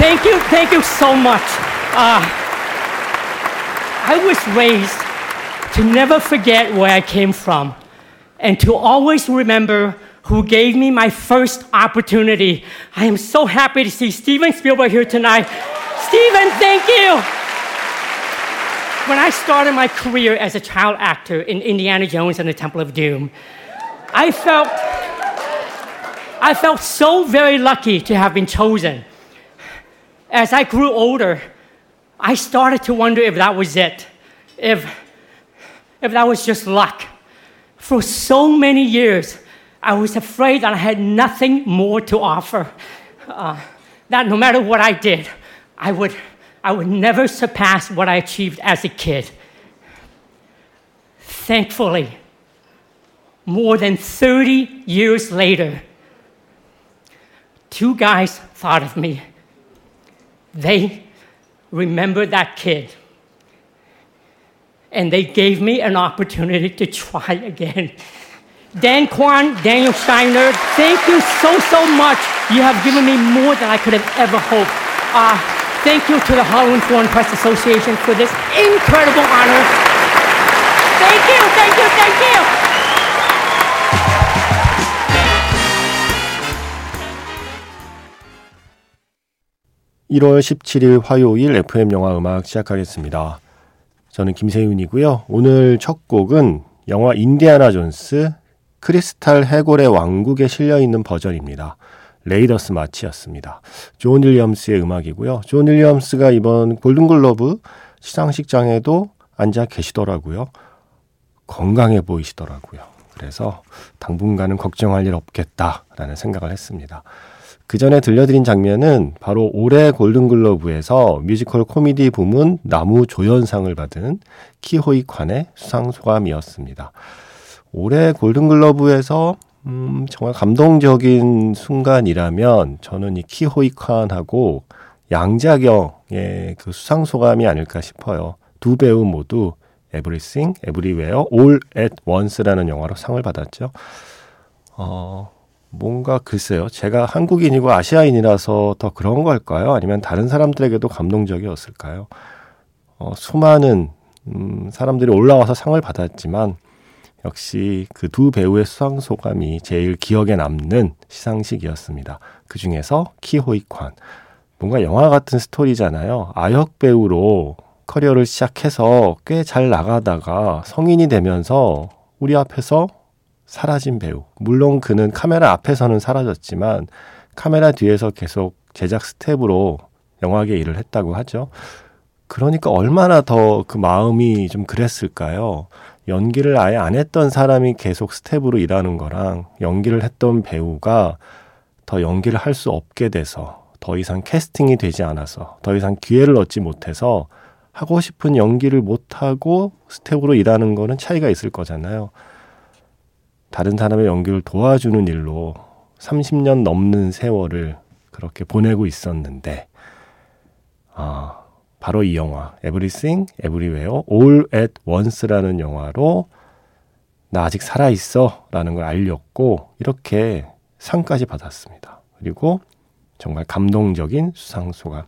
Thank you, thank you so much. Uh, I was raised to never forget where I came from and to always remember who gave me my first opportunity. I am so happy to see Steven Spielberg here tonight. Steven, thank you. When I started my career as a child actor in Indiana Jones and the Temple of Doom, I felt I felt so very lucky to have been chosen. As I grew older, I started to wonder if that was it, if, if that was just luck. For so many years, I was afraid that I had nothing more to offer. Uh, that no matter what I did, I would, I would never surpass what I achieved as a kid. Thankfully, more than 30 years later, two guys thought of me. They remembered that kid. And they gave me an opportunity to try again. Dan Kwan, Daniel Steiner, thank you so, so much. You have given me more than I could have ever hoped. Uh, thank you to the Hollywood Foreign Press Association for this incredible honor. Thank you, thank you, thank you. 1월 17일 화요일 FM 영화 음악 시작하겠습니다. 저는 김세윤이고요. 오늘 첫 곡은 영화 인디아나 존스 크리스탈 해골의 왕국에 실려 있는 버전입니다. Raiders March였습니다. 존 윌리엄스의 음악이고요. 존 윌리엄스가 이번 골든글러브 시상식장에도 앉아 계시더라고요. 건강해 보이시더라고요. 그래서 당분간은 걱정할 일 없겠다라는 생각을 했습니다. 그 전에 들려드린 장면은 바로 올해 골든글러브에서 뮤지컬 코미디 부문 나무 조연상을 받은 키호이 칸의 수상 소감이었습니다. 올해 골든글러브에서 음, 정말 감동적인 순간이라면 저는 이 키호이 칸하고 양자경의 그 수상 소감이 아닐까 싶어요. 두 배우 모두 Everything, Everywhere, All at Once라는 영화로 상을 받았죠. 어, 뭔가 글쎄요. 제가 한국인이고 아시아인이라서 더 그런 걸까요? 아니면 다른 사람들에게도 감동적이었을까요? 어, 수많은 음, 사람들이 올라와서 상을 받았지만 역시 그 두 배우의 수상 소감이 제일 기억에 남는 시상식이었습니다. 그 중에서 키 호이 콴. 뭔가 영화 같은 스토리잖아요. 아역 배우로 커리어를 시작해서 꽤 잘 나가다가 성인이 되면서 우리 앞에서 사라진 배우. 물론 그는 카메라 앞에서는 사라졌지만 카메라 뒤에서 계속 제작 스텝으로 영화계 일을 했다고 하죠. 그러니까 얼마나 더 그 마음이 좀 그랬을까요? 연기를 아예 안 했던 사람이 계속 스텝으로 일하는 거랑 연기를 했던 배우가 더 연기를 할 수 없게 돼서 더 이상 캐스팅이 되지 않아서 더 이상 기회를 얻지 못해서 하고 싶은 연기를 못하고 스태프로 일하는 거는 차이가 있을 거잖아요. 다른 사람의 연기를 도와주는 일로 30년 넘는 세월을 그렇게 보내고 있었는데, 아, 바로 이 영화, Everything, Everywhere, All at Once라는 영화로 나 아직 살아 있어 라는 걸 알렸고, 이렇게 상까지 받았습니다. 그리고 정말 감동적인 수상 소감.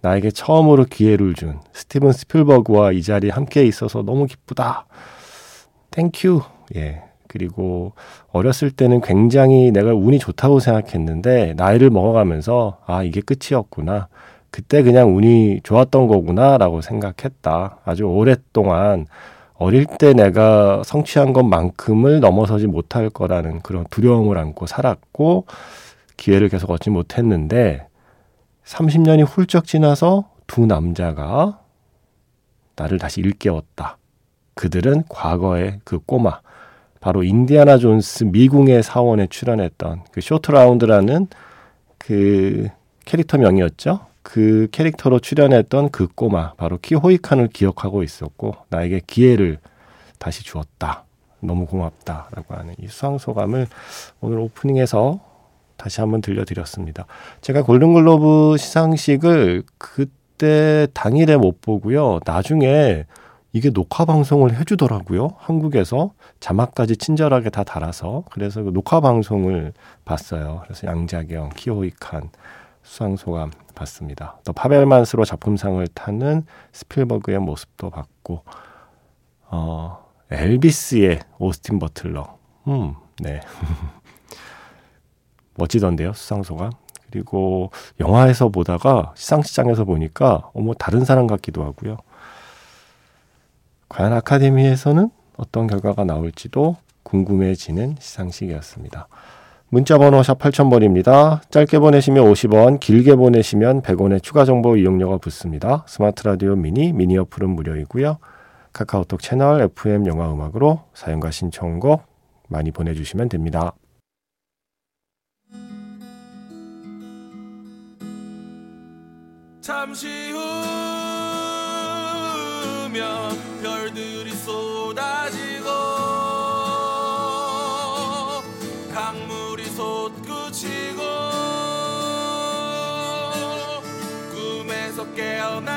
나에게 처음으로 기회를 준 스티븐 스필버그와 이 자리에 함께 있어서 너무 기쁘다. Thank you. 예. 그리고 어렸을 때는 굉장히 내가 운이 좋다고 생각했는데 나이를 먹어가면서 아 이게 끝이었구나. 그때 그냥 운이 좋았던 거구나라고 생각했다. 아주 오랫동안 어릴 때 내가 성취한 것만큼을 넘어서지 못할 거라는 그런 두려움을 안고 살았고 기회를 계속 얻지 못했는데 30년이 훌쩍 지나서 두 남자가 나를 다시 일깨웠다. 그들은 과거의 그 꼬마, 바로 인디아나 존스 미궁의 사원에 출연했던 그 쇼트 라운드라는 그 캐릭터 명이었죠. 그 캐릭터로 출연했던 그 꼬마 바로 키호이콴을 기억하고 있었고 나에게 기회를 다시 주었다. 너무 고맙다라고 하는 이 수상 소감을 오늘 오프닝에서 다시 한번 들려드렸습니다. 제가 골든글로브 시상식을 그때 당일에 못 보고요. 나중에 이게 녹화 방송을 해주더라고요. 한국에서 자막까지 친절하게 다 달아서 그래서 그 녹화 방송을 봤어요. 그래서 양자경, 키호이칸 수상 소감 봤습니다. 또 파벨만스로 작품상을 타는 스필버그의 모습도 봤고 어, 엘비스의 오스틴 버틀러. 음, 네. 멋지던데요, 수상 소감. 그리고 영화에서 보다가 시상식장에서 보니까 어머 다른 사람 같기도 하고요. 과연 아카데미에서는 어떤 결과가 나올지도 궁금해지는 시상식이었습니다. 문자 번호 샵 8000번입니다. 짧게 보내시면 50원, 길게 보내시면 100원의 추가 정보 이용료가 붙습니다. 스마트 라디오 미니, 미니 어플은 무료이고요. 카카오톡 채널 FM 영화 음악으로 사연과 신청곡 많이 보내주시면 됩니다. 잠시 후 면 별들이 쏟아지고 강물이 솟구치고 꿈에서 깨어날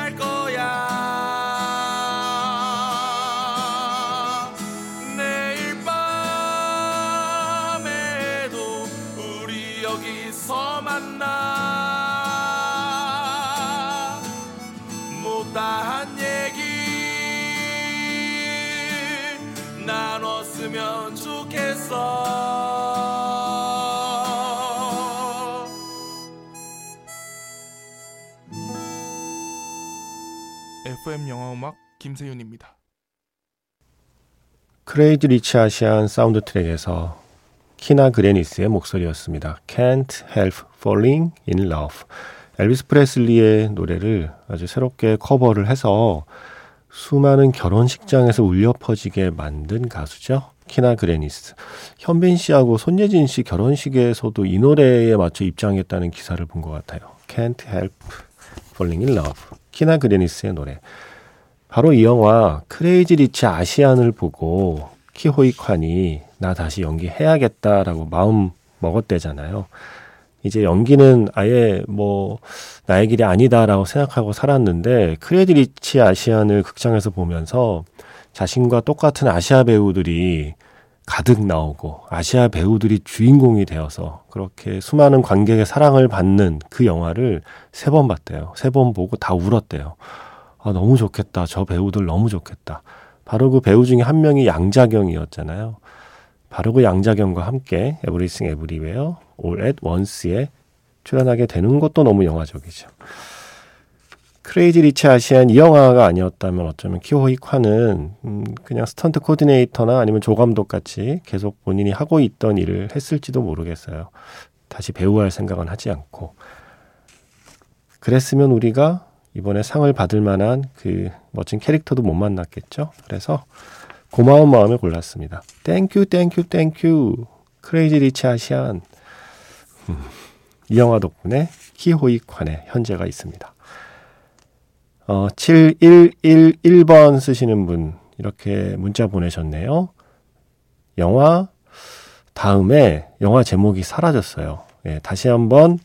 FM 영화음악 김세윤입니다. Crazy Rich Asian 사운드 트랙에서 키나 그레니스의 목소리였습니다. Can't Help Falling in Love. 엘비스 프레슬리의 노래를 아주 새롭게 커버를 해서 수많은 결혼식장에서 울려 퍼지게 만든 가수죠. 키나 그레니스. 현빈 씨하고 손예진 씨 결혼식에서도 이 노래에 맞춰 입장했다는 기사를 본 것 같아요. Can't Help Falling in Love. 키나 그레니스의 노래. 바로 이 영화 Crazy Rich Asian을 보고 키호이콴이 나 다시 연기해야겠다라고 마음 먹었대잖아요. 이제 연기는 아예 뭐 나의 길이 아니다라고 생각하고 살았는데 Crazy Rich Asian을 극장에서 보면서 자신과 똑같은 아시아 배우들이 가득 나오고 아시아 배우들이 주인공이 되어서 그렇게 수많은 관객의 사랑을 받는 그 영화를 세 번 봤대요. 세 번 보고 다 울었대요. 아, 너무 좋겠다. 저 배우들 너무 좋겠다. 바로 그 배우 중에 한 명이 양자경이었잖아요. 바로 그 양자경과 함께 Everything Everywhere All at Once에 출연하게 되는 것도 너무 영화적이죠. Crazy Rich Asian 이 영화가 아니었다면 어쩌면 키호이 콴은 음, 그냥 스턴트 코디네이터나 아니면 조감독 같이 계속 본인이 하고 있던 일을 했을지도 모르겠어요. 다시 배우할 생각은 하지 않고 그랬으면 우리가 이번에 상을 받을 만한 그 멋진 캐릭터도 못 만났겠죠. 그래서 고마운 마음을 골랐습니다. Thank you thank you thank you Crazy Rich Asian 음, 이 영화 덕분에 키호이 콴의 현재가 있습니다. 어, 7111번 쓰시는 분 이렇게 문자 보내셨네요. 영화 다음에 영화 제목이 사라졌어요. 예, 다시 한번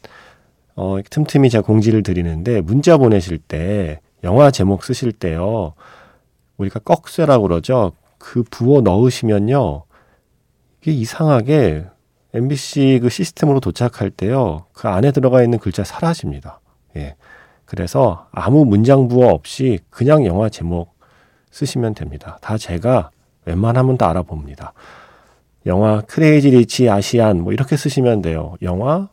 어, 틈틈이 제가 공지를 드리는데 문자 보내실 때 영화 제목 쓰실 때요. 우리가 꺽쇠라고 그러죠. 그 부어 넣으시면요. 이게 이상하게 MBC 그 시스템으로 도착할 때요. 그 안에 들어가 있는 글자 사라집니다. 예. 그래서 아무 문장 부어 없이 그냥 영화 제목 쓰시면 됩니다. 다 제가 웬만하면 다 알아봅니다. 영화 Crazy Rich Asian 뭐 이렇게 쓰시면 돼요. 영화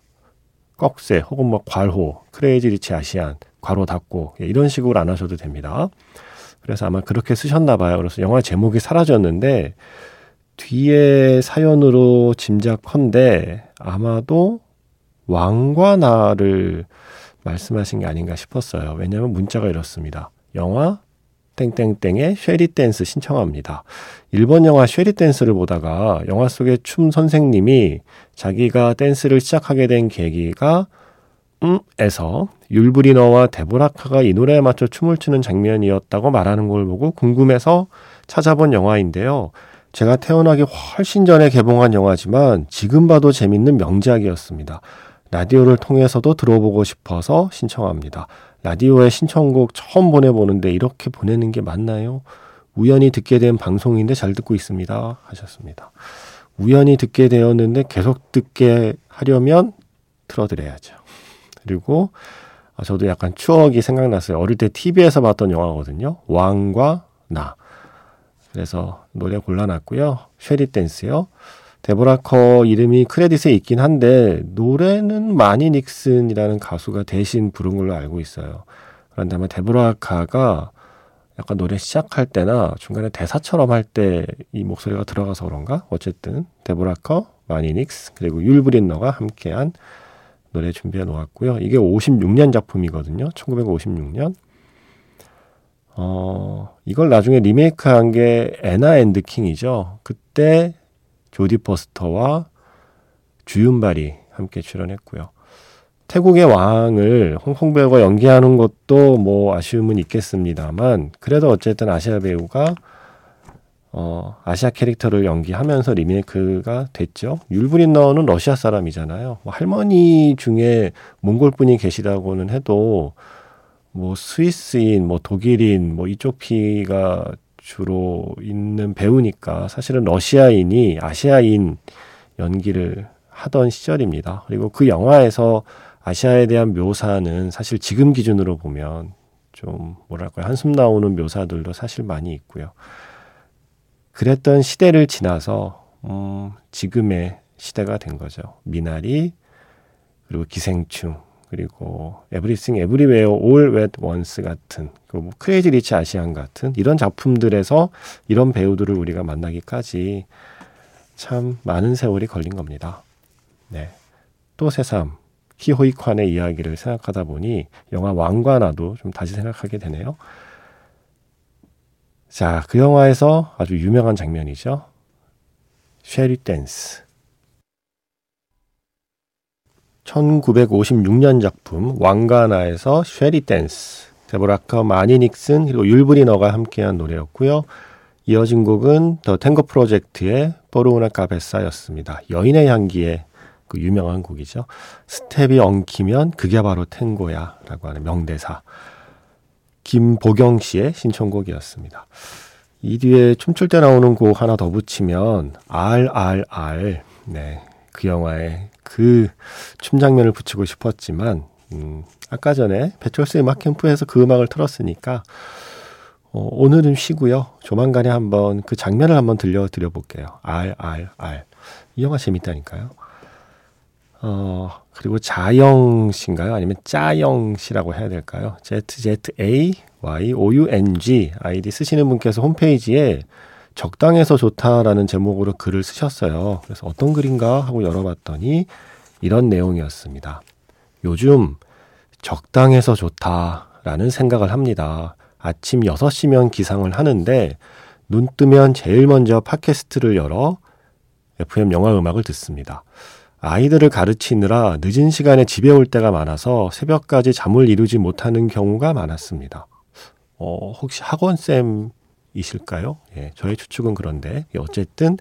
꺽쇠 혹은 뭐 괄호, Crazy Rich Asian, 괄호 닫고 예, 이런 식으로 안 하셔도 됩니다. 그래서 아마 그렇게 쓰셨나 봐요. 그래서 영화 제목이 사라졌는데 뒤에 사연으로 짐작컨대 아마도 왕과 나를 말씀하신 게 아닌가 싶었어요. 왜냐하면 문자가 이렇습니다. 영화 땡땡땡의 Shall We Dance 신청합니다. 일본 영화 Shall We Dance를 보다가 영화 속의 춤 선생님이 자기가 댄스를 시작하게 된 계기가 음 에서 율브린너와 데보라 커가 이 노래에 맞춰 춤을 추는 장면이었다고 말하는 걸 보고 궁금해서 찾아본 영화인데요. 제가 태어나기 훨씬 전에 개봉한 영화지만 지금 봐도 재밌는 명작이었습니다. 라디오를 통해서도 들어보고 싶어서 신청합니다. 라디오에 신청곡 처음 보내보는데 이렇게 보내는 게 맞나요? 우연히 듣게 된 방송인데 잘 듣고 있습니다. 하셨습니다. 우연히 듣게 되었는데 계속 듣게 하려면 틀어드려야죠. 그리고 아, 저도 약간 추억이 생각났어요. 어릴 때 TV에서 봤던 영화거든요. 왕과 나. 그래서 노래 골라놨고요. 쉐리 댄스요. 데보라 커 이름이 크레딧에 있긴 한데 노래는 마니 닉슨이라는 가수가 대신 부른 걸로 알고 있어요. 그런데 아마 데보라 커가 약간 노래 시작할 때나 중간에 대사처럼 할 때 이 목소리가 들어가서 그런가? 어쨌든 데보라 커, 마니 닉슨 그리고 율브린너가 함께한 노래 준비해 놓았고요. 이게 56년 작품이거든요. 1956년. 어, 이걸 나중에 리메이크한 게 Anna and the King이죠. 그때 조디 포스터와 주윤발이 함께 출연했고요. 태국의 왕을 홍콩 배우가 연기하는 것도 뭐 아쉬움은 있겠습니다만 그래도 어쨌든 아시아 배우가 어, 아시아 캐릭터를 연기하면서 리메이크가 됐죠. 율브린너는 러시아 사람이잖아요. 뭐 할머니 중에 몽골 분이 계시다고는 해도 뭐 스위스인, 뭐 독일인, 뭐 이쪽 피가 주로 있는 배우니까 사실은 러시아인이 아시아인 연기를 하던 시절입니다. 그리고 그 영화에서 아시아에 대한 묘사는 사실 지금 기준으로 보면 좀 뭐랄까요 한숨 나오는 묘사들도 사실 많이 있고요. 그랬던 시대를 지나서 음, 지금의 시대가 된 거죠. 미나리 그리고 기생충 그리고 Everything Everywhere All at Once 같은 그 Crazy Rich Asian 같은 이런 작품들에서 이런 배우들을 우리가 만나기까지 참 많은 세월이 걸린 겁니다. 네. 또 새삼 키호이콴의 이야기를 생각하다 보니 영화 왕과 나도 좀 다시 생각하게 되네요. 자, 그 영화에서 아주 유명한 장면이죠. Shall We Dance. 1956년 작품 왕과 나에서 Shall We Dance. 데보라 카 마니 닉슨 그리고 율브리너가 함께한 노래였고요. 이어진 곡은 더 탱고 프로젝트의 포르우나 카베사였습니다. 여인의 향기의 그 유명한 곡이죠. 스텝이 엉키면 그게 바로 탱고야라고 하는 명대사. 김보경 씨의 신청곡이었습니다. 이 뒤에 춤출 때 나오는 곡 하나 더 붙이면 RRR 네. 그 영화의 그 춤 장면을 붙이고 싶었지만 음, 아까 전에 배철수의 음악 캠프에서 그 음악을 틀었으니까 어, 오늘은 쉬고요. 조만간에 한번 그 장면을 한번 들려드려 볼게요. RRR 이 영화 재밌다니까요. 어, 그리고 자영 씨인가요? 아니면 짜영 씨라고 해야 될까요? ZZA-Y-O-U-N-G 아이디 쓰시는 분께서 홈페이지에 적당해서 좋다라는 제목으로 글을 쓰셨어요. 그래서 어떤 글인가 하고 열어봤더니 이런 내용이었습니다. 요즘 적당해서 좋다라는 생각을 합니다. 아침 6시면 기상을 하는데 눈 뜨면 제일 먼저 팟캐스트를 열어 FM 영화 음악을 듣습니다. 아이들을 가르치느라 늦은 시간에 집에 올 때가 많아서 새벽까지 잠을 이루지 못하는 경우가 많았습니다. 어, 혹시 학원쌤 이실까요? 예, 저의 추측은 그런데, 어쨌든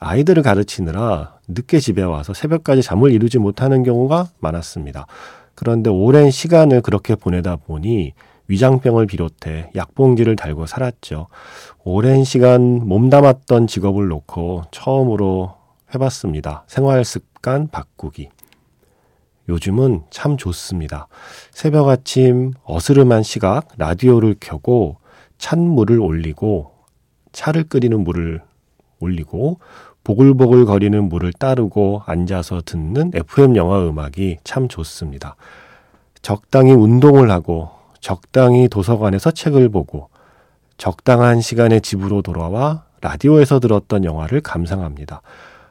아이들을 가르치느라 늦게 집에 와서 새벽까지 잠을 이루지 못하는 경우가 많았습니다. 그런데 오랜 시간을 그렇게 보내다 보니 위장병을 비롯해 약봉지를 달고 살았죠. 오랜 시간 몸담았던 직업을 놓고 처음으로 해봤습니다. 생활 습관 바꾸기. 요즘은 참 좋습니다. 새벽 아침 어스름한 시각 라디오를 켜고 찬물을 올리고 차를 끓이는 물을 올리고 보글보글 거리는 물을 따르고 앉아서 듣는 FM 영화 음악이 참 좋습니다. 적당히 운동을 하고 적당히 도서관에서 책을 보고 적당한 시간에 집으로 돌아와 라디오에서 들었던 영화를 감상합니다.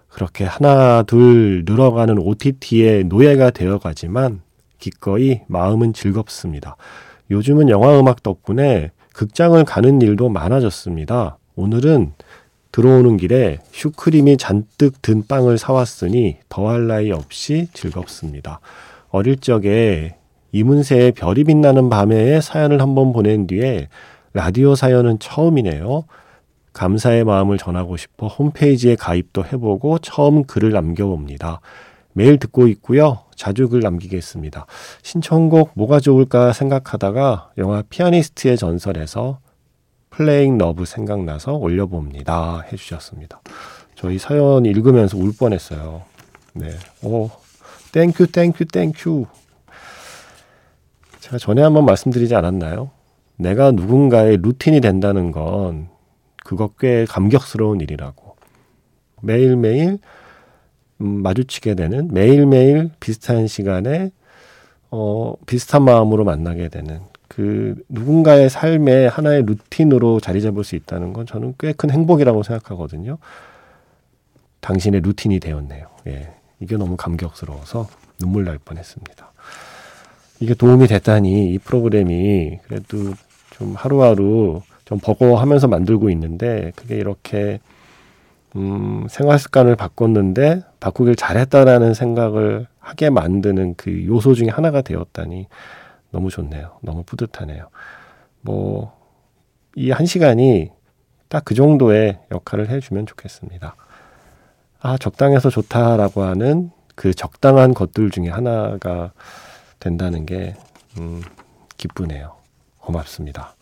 그렇게 하나 둘 늘어가는 OTT의 노예가 되어가지만 기꺼이 마음은 즐겁습니다. 요즘은 영화 음악 덕분에 극장을 가는 일도 많아졌습니다. 오늘은 들어오는 길에 슈크림이 잔뜩 든 빵을 사왔으니 더할 나위 없이 즐겁습니다. 어릴 적에 이문세의 별이 빛나는 밤에의 사연을 한번 보낸 뒤에 라디오 사연은 처음이네요. 감사의 마음을 전하고 싶어 홈페이지에 가입도 해보고 처음 글을 남겨봅니다. 매일 듣고 있고요. 자주 글 남기겠습니다. 신청곡 뭐가 좋을까 생각하다가 영화 피아니스트의 전설에서 Playing Love 생각나서 올려봅니다. 해주셨습니다. 저희 사연 읽으면서 울 뻔했어요. 네. 오, thank you, thank you, thank you. 제가 전에 한번 말씀드리지 않았나요? 내가 누군가의 루틴이 된다는 건 그거 꽤 감격스러운 일이라고. 매일매일 음, 마주치게 되는 매일매일 비슷한 시간에 어, 비슷한 마음으로 만나게 되는 그 누군가의 삶의 하나의 루틴으로 자리 잡을 수 있다는 건 저는 꽤 큰 행복이라고 생각하거든요. 당신의 루틴이 되었네요. 예. 이게 너무 감격스러워서 눈물 날 뻔했습니다. 이게 도움이 됐다니 이 프로그램이 그래도 좀 하루하루 좀 버거워하면서 만들고 있는데 그게 이렇게 음, 생활 습관을 바꿨는데 바꾸길 잘했다라는 생각을 하게 만드는 그 요소 중에 하나가 되었다니 너무 좋네요. 너무 뿌듯하네요. 뭐, 이 한 시간이 딱 그 정도의 역할을 해주면 좋겠습니다. 아, 적당해서 좋다라고 하는 그 적당한 것들 중에 하나가 된다는 게, 음, 기쁘네요. 고맙습니다.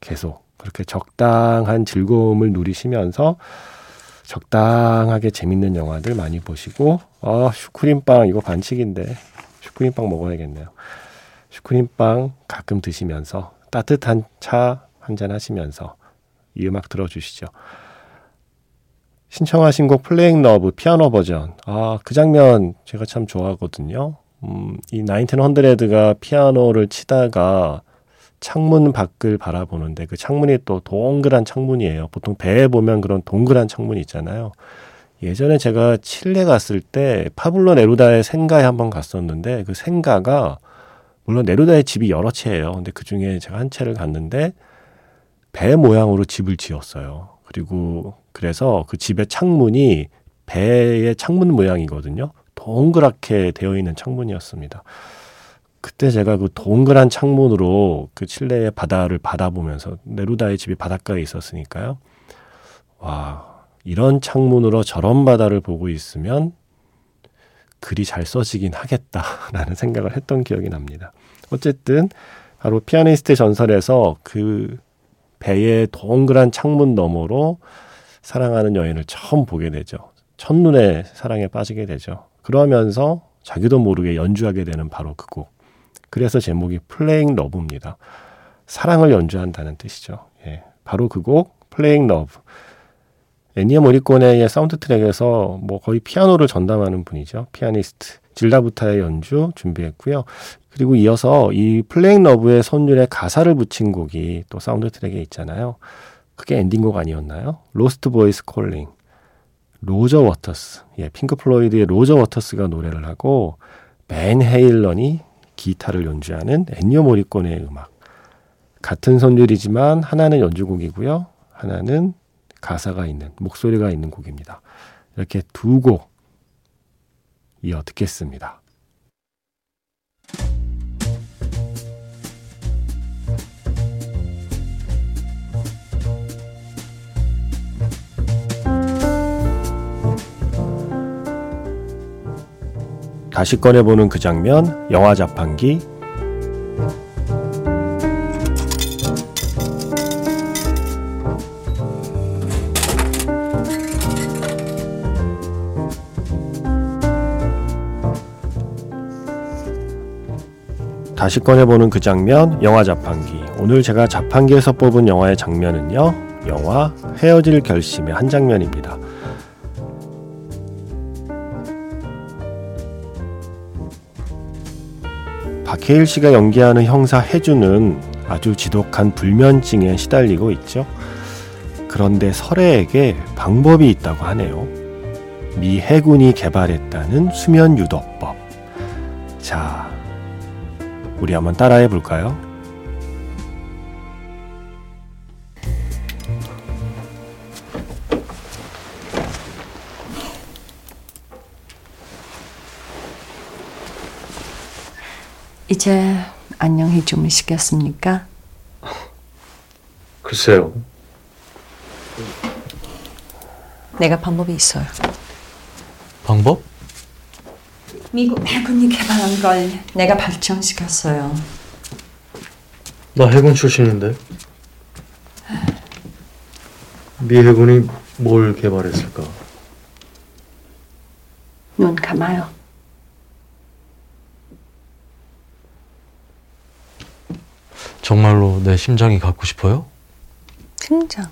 계속 그렇게 적당한 즐거움을 누리시면서 적당하게 재밌는 영화들 많이 보시고, 아, 슈크림빵 이거 반칙인데, 슈크림빵 먹어야겠네요. 슈크림빵 가끔 드시면서 따뜻한 차 한 잔 하시면서 이 음악 들어주시죠. 신청하신 곡 Playing Love 피아노 버전. 아, 그 장면 제가 참 좋아하거든요. 음, 이 Nineteen Hundred가 피아노를 치다가 창문 밖을 바라보는데 그 창문이 또 동그란 창문이에요. 보통 배에 보면 그런 동그란 창문이 있잖아요. 예전에 제가 칠레 갔을 때 파블로 네루다의 생가에 한번 갔었는데 그 생가가 물론 네루다의 집이 여러 채예요. 근데 그 중에 제가 한 채를 갔는데 배 모양으로 집을 지었어요. 그리고 그래서 그 집의 창문이 배의 창문 모양이거든요. 동그랗게 되어 있는 창문이었습니다. 그때 제가 그 동그란 창문으로 그 칠레의 바다를 바라보면서 네루다의 집이 바닷가에 있었으니까요. 와, 이런 창문으로 저런 바다를 보고 있으면 글이 잘 써지긴 하겠다라는 생각을 했던 기억이 납니다. 어쨌든 바로 피아니스트 전설에서 그 배의 동그란 창문 너머로 사랑하는 여인을 처음 보게 되죠. 첫눈에 사랑에 빠지게 되죠. 그러면서 자기도 모르게 연주하게 되는 바로 그 곡. 그래서 제목이 Playing Love입니다. 사랑을 연주한다는 뜻이죠. 예. 바로 그 곡, Playing Love. 엔니오 모리코네의 사운드 트랙에서 뭐 거의 피아노를 전담하는 분이죠. 피아니스트. 질다 부타의 연주 준비했고요. 그리고 이어서 이 Playing Love의 선율에 가사를 붙인 곡이 또 사운드 트랙에 있잖아요. 그게 엔딩곡 아니었나요? Lost Boys Calling. 로저 워터스. 예, 핑크 플로이드의 로저 워터스가 노래를 하고 벤 헤일런이 기타를 연주하는 엔니오 모리코네의 음악. 같은 선율이지만 하나는 연주곡이고요. 하나는 가사가 있는 목소리가 있는 곡입니다. 이렇게 두 곡 이어 듣겠습니다. 다시 꺼내보는 그 장면, 영화 자판기. 다시 꺼내보는 그 장면, 영화 자판기. 오늘 제가 자판기에서 뽑은 영화의 장면은요, 영화 헤어질 결심의 한 장면입니다. 박해일 씨가 연기하는 형사 해주는 아주 지독한 불면증에 시달리고 있죠. 그런데 설애에게 방법이 있다고 하네요. 미 해군이 개발했다는 수면 유도법. 자, 우리 한번 따라해 볼까요? 이제 안녕히 주무시겠습니까? 글쎄요. 내가 방법이 있어요. 방법? 미국 해군이 개발한 걸 내가 발전시켰어요. 나 해군 출신인데. 미 해군이 뭘 개발했을까? 눈 감아요. 정말로 내 심장이 갖고 싶어요? 심장.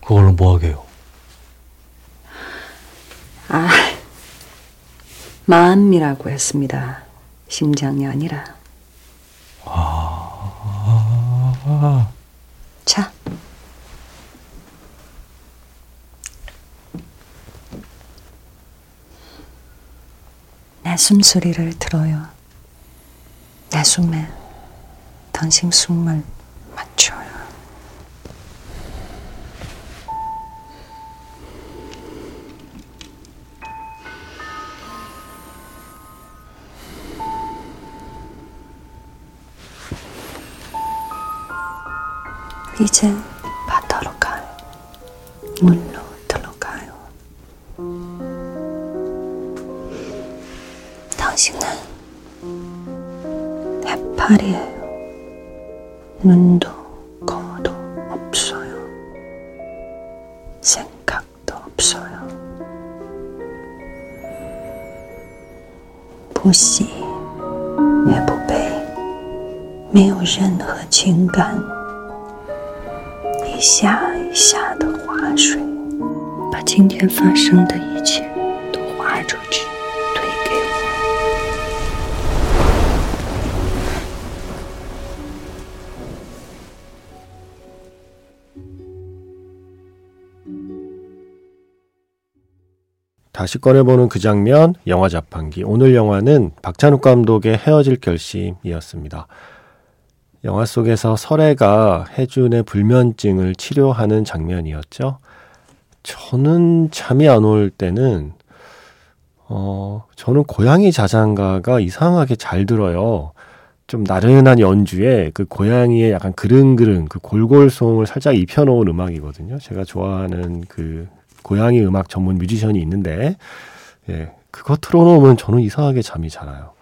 그걸로 뭐 하게요? 아, 마음이라고 했습니다. 심장이 아니라. 아, 자. 내 숨소리를 들어요. 내 숨에 당신 숨을 눈도 코도 없어요. 생각도 없어요.不喜也不悲，没有任何情感。一下一下的划水，把今天发生的一切都划出去， 다시 꺼내보는 그 장면, 영화 자판기. 오늘 영화는 박찬욱 감독의 헤어질 결심이었습니다. 영화 속에서 설애가 혜준의 불면증을 치료하는 장면이었죠. 저는 잠이 안 올 때는, 어, 저는 고양이 자장가가 이상하게 잘 들어요. 좀 나른한 연주에 그 고양이의 약간 그릉그릉 그 골골송을 살짝 입혀놓은 음악이거든요. 제가 좋아하는 그 고양이 음악 전문 뮤지션이 있는데, 예, 그거 틀어놓으면 저는 이상하게 잠이 잘 와요.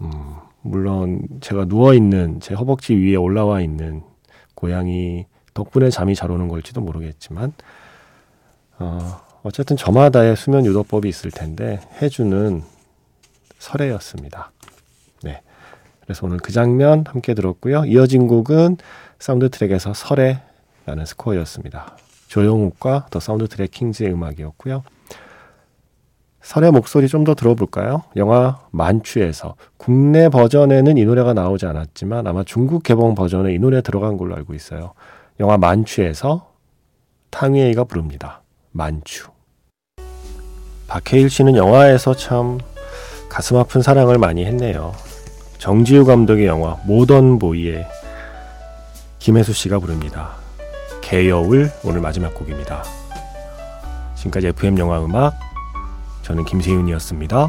음, 물론 제가 누워 있는 제 허벅지 위에 올라와 있는 고양이 덕분에 잠이 잘 오는 걸지도 모르겠지만, 어, 어쨌든 저마다의 수면 유도법이 있을 텐데, 해주는 설애였습니다. 네. 그래서 오늘 그 장면 함께 들었고요. 이어진 곡은 사운드 트랙에서 서래라는 스코어였습니다. 조영욱과 The Soundtrack Kings의 음악이었고요. 서래의 목소리 좀 더 들어볼까요? 영화 만추에서 국내 버전에는 이 노래가 나오지 않았지만 아마 중국 개봉 버전에 이 노래 들어간 걸로 알고 있어요. 영화 만추에서 탕웨이가 부릅니다. 만추. 박해일 씨는 영화에서 참 가슴 아픈 사랑을 많이 했네요. 정지우 감독의 영화 모던 보이에 김혜수 씨가 부릅니다. 개여울 오늘 마지막 곡입니다. 지금까지 FM 영화 음악 저는 김세윤이었습니다.